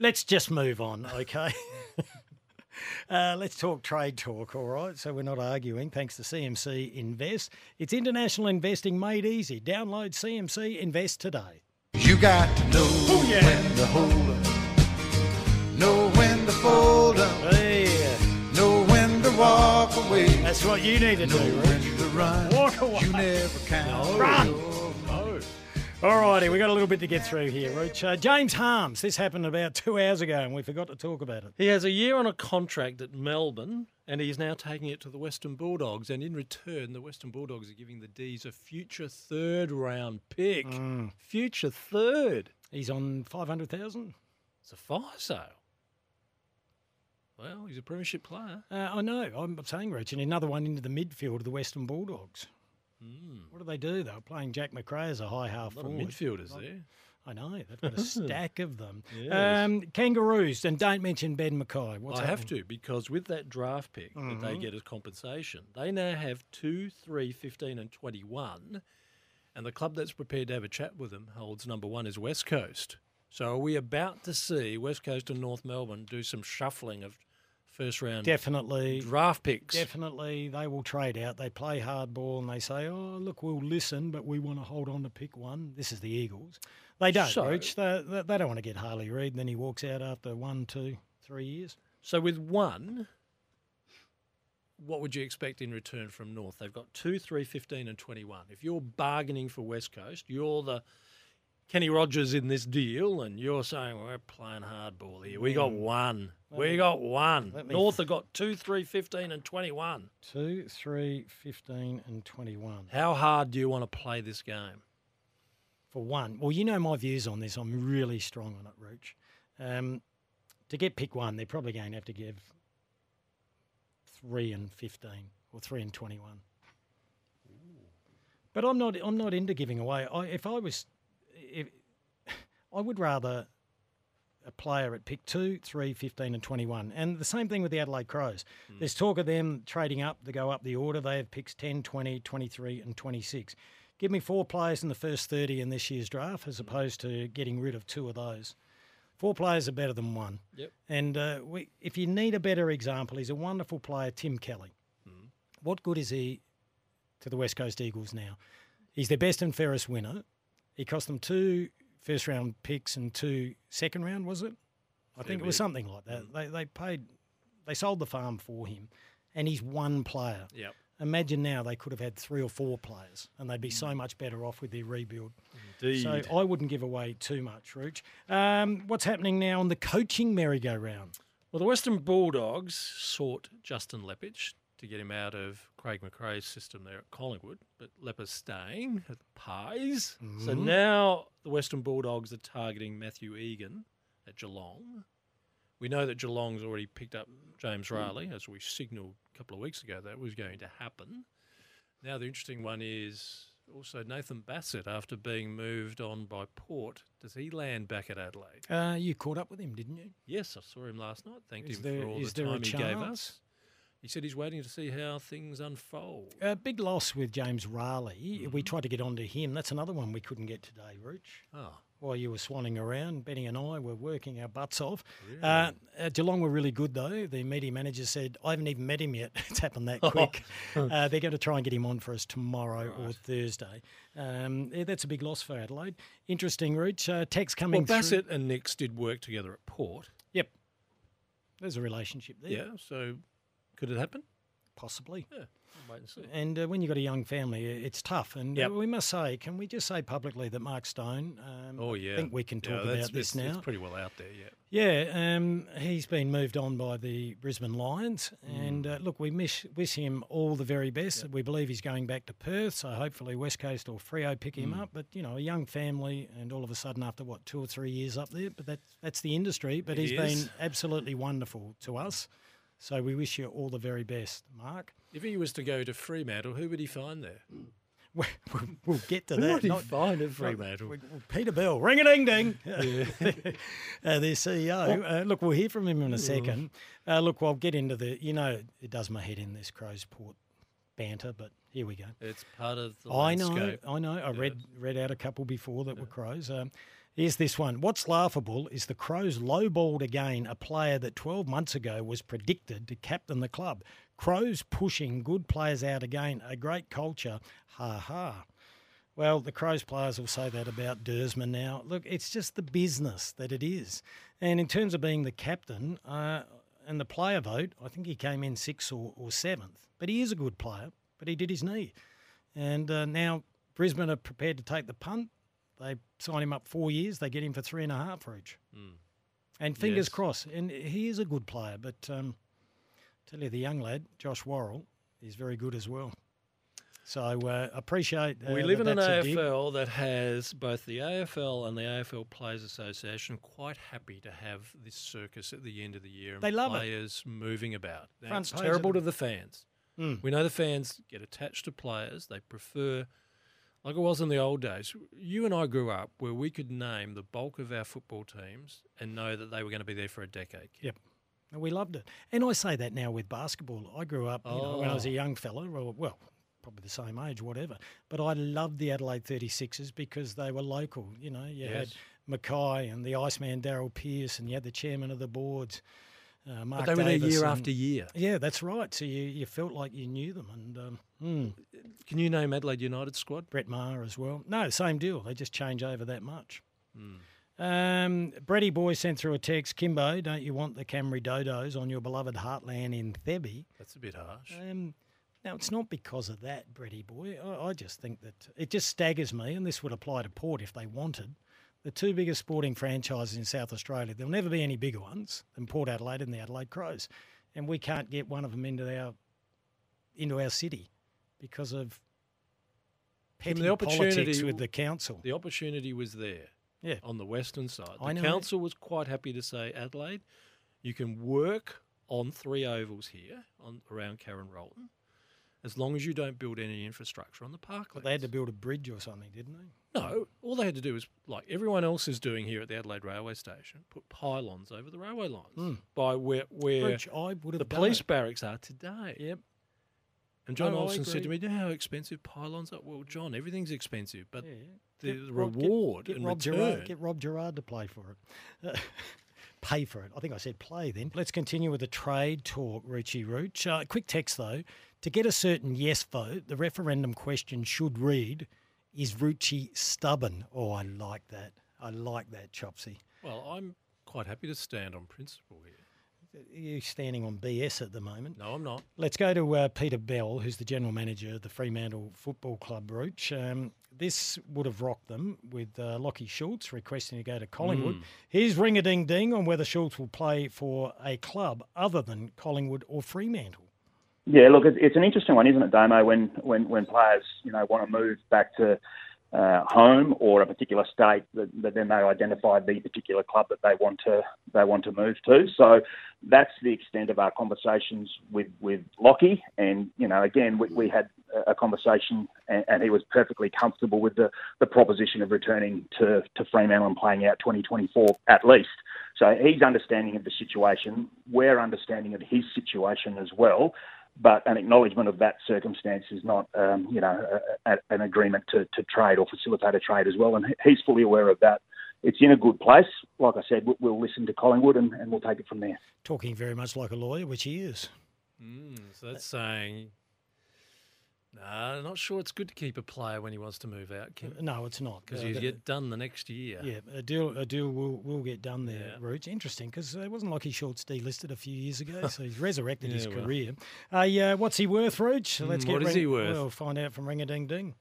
Let's just move on, okay? uh, let's talk trade talk, all right? So we're not arguing, thanks to CMC Invest. It's international investing made easy. Download CMC Invest today. You got to know when to hold up, know when to fold up, Hey, know when to walk away, that's what you need to do, know Rich. when to run. Walk away. You never count. Run. All righty, we got a little bit to get through here, Rich. Uh, James Harmes, this happened about two hours ago and we forgot to talk about it. He has a year on a contract at Melbourne, and he's now taking it to the Western Bulldogs. And in return, the Western Bulldogs are giving the D's a future third round pick. Future third. He's on 500,000. It's a fire sale. Well, he's a premiership player. Uh, I know, I'm saying, Rich, and another one into the midfield of the Western Bulldogs. What do they do? They were playing Jack Macrae as a high half A lot of forward. midfielders there. I know they've got a stack of them. Yes. Um, kangaroos, and don't mention Ben McKay. What's I have to because with that draft pick that Mm-hmm. they get as compensation, they now have 2, 3, 15, and 21. And the club that's prepared to have a chat with them holds number one is West Coast. So are we about to see West Coast and North Melbourne do some shuffling of first round Definitely, draft picks? definitely, they will trade out. They play hardball and they say, "Oh, look, we'll listen, but we want to hold on to pick one." This is the Eagles. They don't, So- Rich. They, they, don't want to get Harley Reid. And then he walks out after one, two, three years. So with one, what would you expect in return from North? They've got 2, 3, 15, and 21. If you're bargaining for West Coast, you're the Kenny Rogers in this deal, and you're saying we're playing hardball here. We got one. We got one. me- North have got 2, 3, 15, and 21. Two, three, 15, and twenty-one. How hard do you want to play this game? for one. Well, you know my views on this. I'm really strong on it, Rooch. Um, to get pick one, they're probably going to have to give three and fifteen or three and twenty-one. But I'm not. I'm not into giving away. I, if I was, if, I would rather a player at pick two, three, 15 and 21. And the same thing with the Adelaide Crows. Hmm. There's talk of them trading up to go up the order. They have picks 10, 20, 23 and 26. Give me four players in the first 30 in this year's draft as hmm. opposed to getting rid of two of those. Four players are better than one. Yep. And uh, we, if you need a better example, he's a wonderful player, Tim Kelly. Hmm. What good is he to the West Coast Eagles now? He's their best and fairest winner. He cost them two first round picks and two second round, was it? I think it was something like that. They, they paid, they sold the farm for him, and he's one player. Yep. Imagine now they could have had three or four players, and they'd be so much better off with their rebuild. Indeed. So I wouldn't give away too much, Rooch. Um, what's happening now on the coaching merry-go-round? Well, the Western Bulldogs sought Justin Leppitsch to get him out of Craig McRae's system there at Collingwood, but Lepper's staying at Pies. So now the Western Bulldogs are targeting Matthew Egan at Geelong. We know that Geelong's already picked up James Rahilly, as we signalled a couple of weeks ago that was going to happen. Now the interesting one is also Nathan Bassett, after being moved on by Port, does he land back at Adelaide? Uh, you caught up with him, didn't you? Yes, I saw him last night. Thanked Is him there- for all the time he gave us. He said he's waiting to see how things unfold. A big loss with James Rahilly. Mm-hmm. We tried to get onto him. That's another one we couldn't get today, Rooch. Oh, While you were swanning around, Benny and I were working our butts off. Uh, uh, Geelong were really good, though. The media manager said, I haven't even met him yet. it's happened that quick. uh, they're going to try and get him on for us tomorrow or Thursday. Um, yeah, that's a big loss for Adelaide. Interesting, Rooch. Uh, text coming well, through. Bassett and Nicks did work together at Port. Yep. There's a relationship there. Yeah, so could it happen? Possibly. Wait and see. And uh, when you've got a young family, it's tough. And uh, Yep. we must say, can we just say publicly that Mark Stone, um, Oh yeah, I think we can talk that's- about this now. It's pretty well out there. Yeah. Yeah, um, he's been moved on by the Brisbane Lions, Mm. and uh, look, we miss, wish him all the very best. We believe he's going back to Perth, so hopefully West Coast or Freo pick Mm. him up. But you know, a young family, and all of a sudden, after what two or three years up there, but that's that's the industry. But It he's is. been absolutely wonderful to us, so we wish you all the very best, Mark. If he was to go to Fremantle, who would he find there? We- We'll, we'll get to that. would he not- find at Fremantle? Peter Bell, ring a ding ding. uh, their CEO. Uh, look, we'll hear from him in a second. Uh, look, I'll get into the. You know, it does my head in this Crows Port banter, but here we go. It's part of the I know. I know. I read read out a couple before that were Crows. Um, here's this one. What's laughable is the Crows lowballed again a player that 12 months ago was predicted to captain the club. Crows pushing good players out again. A great culture. Ha ha. Well, the Crows players will say that about Dersman now. Look, it's just the business that it is. And in terms of being the captain uh, and the player vote, I think he came in sixth or, or seventh. But he is a good player, but he did his knee. And uh, now Brisbane are prepared to take the punt. They sign him up four years. They get him for three and a half for each. And fingers Yes. crossed. And he is a good player. But um, tell you, the young lad, Josh Worrell, is very good as well. So uh, appreciate. Uh, we live in an that's. AFL that has both the AFL and the AFL Players Association quite happy to have this circus at the end of the year and They love it. players moving about. It's terrible to the fans. Mm. We know the fans get attached to players. They prefer, like it was in the old days. You and I grew up where we could name the bulk of our football teams and know that they were going to be there for a decade. Yep. And we loved it. And I say that now with basketball. I grew up, you know, when I was a Oh. young fella, well, well, probably the same age, whatever. But I loved the Adelaide 36ers because they were local. You know, you had Mackay and the Iceman Darryl Pearce, and you had the chairman of the boards, uh, Mark But they were there year and- after year. Yeah, that's right. So you, you felt like you knew them. And um, hmm, Can you name Adelaide United squad? Brett Maher as well. No, same deal. They just change over that much. Hmm. Um, Brady Boy sent through a text, Kymbo, don't you want the Camry Dodos on your beloved heartland in Thebe? That's a bit harsh. Um, now, it's not because of that, Brady boy. I, I just think that it just staggers me, and this would apply to Port if they wanted. The two biggest sporting franchises in South Australia, there'll never be any bigger ones than Port Adelaide and the Adelaide Crows. And we can't get one of them into our into our city because of petty the politics opportunity- with the council. The opportunity was there. Yeah. On the western side. The council was quite happy to say, Adelaide, you can work on three ovals here on around Karen Rolton as long as you don't build any infrastructure on the parklands. But they had to build a bridge or something, didn't they? No, all they had to do was, like everyone else is doing here at the Adelaide Railway Station, put pylons over the railway lines hmm. by where where Which I would have the done police barracks are today. Yep. And John No, I Olsen said to me, "You know how expensive pylons are?" Well, John, everything's expensive, but Yeah. the Rob- get- reward get, and Rob return. Gerard, get Rob Gerard to play for it. pay for it. I think I said play then. Let's continue with the trade talk, Ruchi Rooch. Uh, quick text though. To get a certain yes vote, the referendum question should read Is Ruchi stubborn? Oh, I like that. I like that, Chopsy. Well, I'm quite happy to stand on principle here. You're standing on BS at the moment. No, I'm not. Let's go to uh, Peter Bell, who's the general manager of the Fremantle Football Club, Rooch. Um, this would have rocked them with uh, Lachie Schultz requesting to go to Collingwood. Here's ring a ding ding on whether Schultz will play for a club other than Collingwood or Fremantle. Yeah, look, it's, it's an interesting one, isn't it, Damo? When when when players you know want to move back to uh, home or a particular state, that, that then they identify the particular club that they want to they want to move to. So that's the extent of our conversations with with Lachie. And you know, again, we, we had a conversation, and, and he was perfectly comfortable with the, the proposition of returning to to Fremantle and playing out 2024 at least. So he's understanding of the situation. We're understanding of his situation as well but an acknowledgement of that circumstance is not, um, you know, a, a, an agreement to, to trade or facilitate a trade as well. And he's fully aware of that. It's in a good place. Like I said, we'll, we'll listen to Collingwood and, and we'll take it from there. Talking very much like a lawyer, which he is. Mm, so that's saying Nah, not sure it's good to keep a player when he wants to move out, Kim, No, it's not. because Uh, you get done the next year. Yeah, a deal a deal will, will get done there, Yeah. Rooch. Interesting, because it wasn't like he shorts delisted a few years ago, so he's resurrected his well. career. Uh, yeah, what's he worth, Rooch? Let's Mm, get what is ring- he worth? We'll find out from Ring a Ding Ding.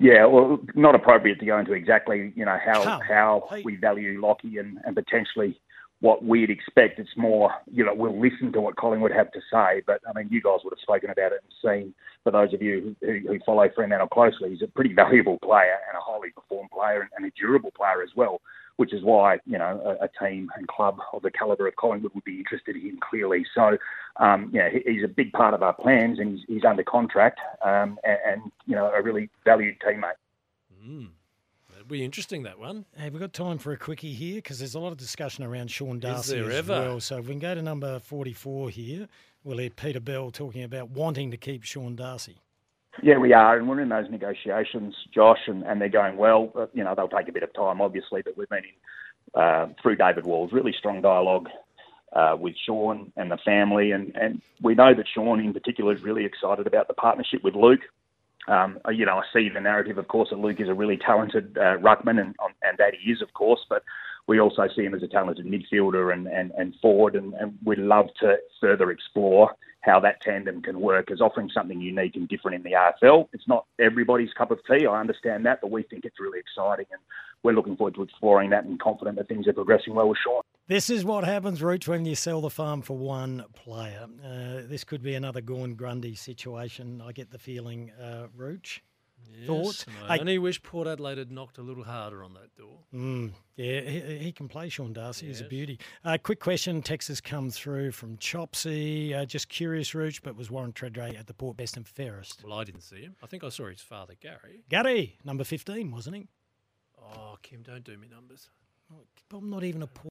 Yeah, well, not appropriate to go into exactly, you know, how Come. how we value Lachie and, and potentially what we'd expect. It's more, you know, we'll listen to what Collingwood have to say. But I mean, you guys would have spoken about it and seen. For those of you who, who follow Fremantle closely, he's a pretty valuable player and a highly performed player and, and a durable player as well. Which is why you know a, a team and club of the calibre of Collingwood would be interested in him clearly. So, um, yeah, he, he's a big part of our plans, and he's, he's under contract, um, and, and you know a really valued teammate. Mm. That'd be interesting, that one. Hey, we've got time for a quickie here because there's a lot of discussion around Sean Darcy there as ever? well. So if we can go to number 44 here, we'll hear Peter Bell talking about wanting to keep Sean Darcy. Yeah, we are, and we're in those negotiations, Josh, and, and they're going well. Uh, you know, they'll take a bit of time, obviously, but we've been in uh, through David Walls, really strong dialogue uh, with Sean and the family, and, and we know that Sean, in particular, is really excited about the partnership with Luke. Um, you know, I see the narrative, of course, that Luke is a really talented uh, ruckman, and, and that he is, of course, but we also see him as a talented midfielder and, and, and forward, and, and we'd love to further explore how that tandem can work as offering something unique and different in the AFL. It's not everybody's cup of tea, I understand that, but we think it's really exciting, and we're looking forward to exploring that and confident that things are progressing well with Sean. This is what happens, Rooch, when you sell the farm for one player. Uh, this could be another Gorn Grundy situation. I get the feeling, uh, Rooch. Thoughts? Yes, and I Hey. only wish Port Adelaide had knocked a little harder on that door. Mm, yeah, he, he can play Sean Darcy. He's a beauty. Uh, quick question. Texas has come through from Chopsy. Uh, just curious, Rooch, but was Warren Tredrea at the Port Best and Fairest? Well, I didn't see him. I think I saw his father, Gary. Gary, number 15, wasn't he? Oh, Kim, don't do me numbers. I'm not even a Port.